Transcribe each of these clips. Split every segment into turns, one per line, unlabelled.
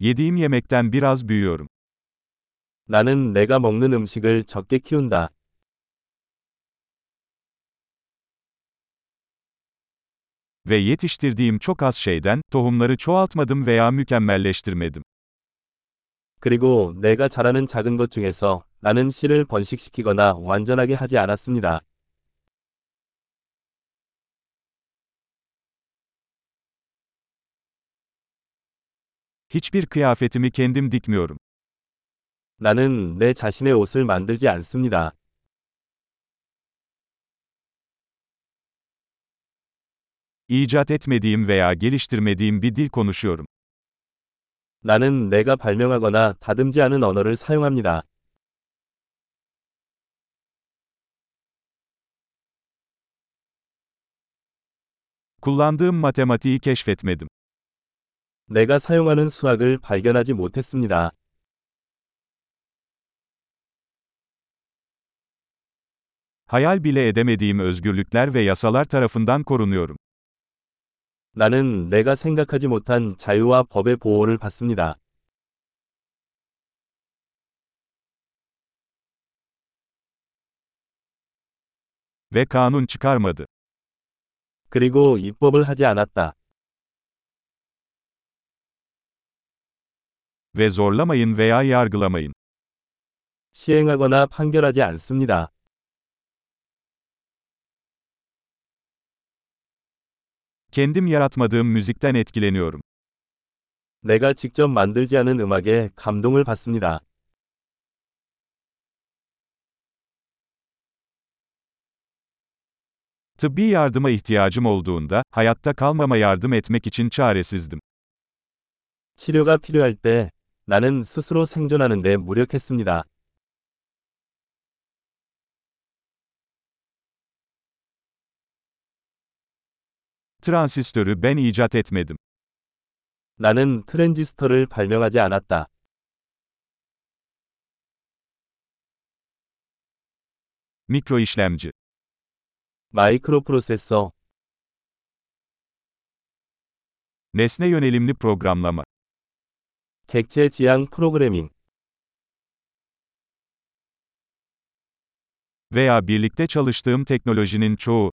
Yediğim yemekten biraz büyüyorum.
나는 내가 먹는 음식을 적게 키운다.
Ve yetiştirdiğim çok az şeyden, tohumları çoğaltmadım veya mükemmelleştirmedim.
그리고 내가 잘하는 작은 것 중에서 나는 씨를 번식시키거나 완전하게 하지 않았습니다.
Hiçbir kıyafetimi kendim dikmiyorum.
나는 내 자신의 옷을 만들지 않습니다.
İcat etmediğim veya geliştirmediğim bir dil konuşuyorum.
나는 내가 발명하거나 다듬지 않은 언어를 사용합니다.
Kullandığım matematiği keşfetmedim.
내가 사용하는 수학을 발견하지 못했습니다.
Hayal bile edemediğim özgürlükler ve yasalar tarafından korunuyorum.
나는 내가 생각하지 못한 자유와 법의 보호를 받습니다.
Ve kanun çıkarmadı.
그리고 입법을 하지 않았다.
Ve zorlamayın veya yargılamayın.
시행하거나 판결하지 않습니다.
Kendim yaratmadığım müzikten etkileniyorum.
내가 직접 만들지 않은 음악에 감동을 받습니다.
Tıbbi yardıma ihtiyacım olduğunda, hayatta kalmama yardım etmek için çaresizdim.
치료가 필요할 때 나는 스스로 생존하는 데 무력했습니다.
Transistörü ben icat etmedim.
나는 트랜지스터를 발명하지 않았다.
Mikro işlemci.
마이크로프로세서,
Nesne yönelimli programlama.
객체 지향 프로그래밍,
Veya birlikte çalıştığım teknolojinin çoğu.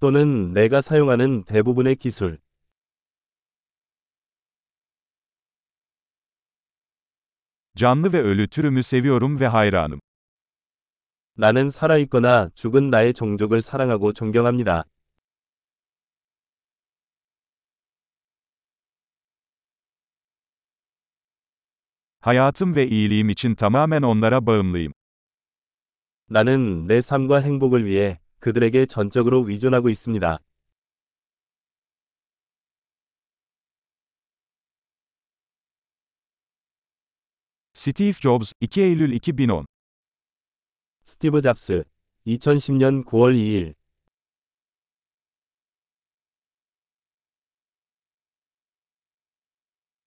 또는 내가 사용하는 대부분의 기술,
Canlı ve ölü türümü seviyorum ve hayranım.
나는 살아있거나 죽은 나의 종족을 사랑하고 존경합니다.
Hayatım ve iyiliğim için tamamen onlara bağımlıyım.
나는 내 삶과 행복을 위해 그들에게 전적으로 의존하고 있습니다.
Steve Jobs, 2 Eylül 2010
스티브 잡스, 2010년 9월 2일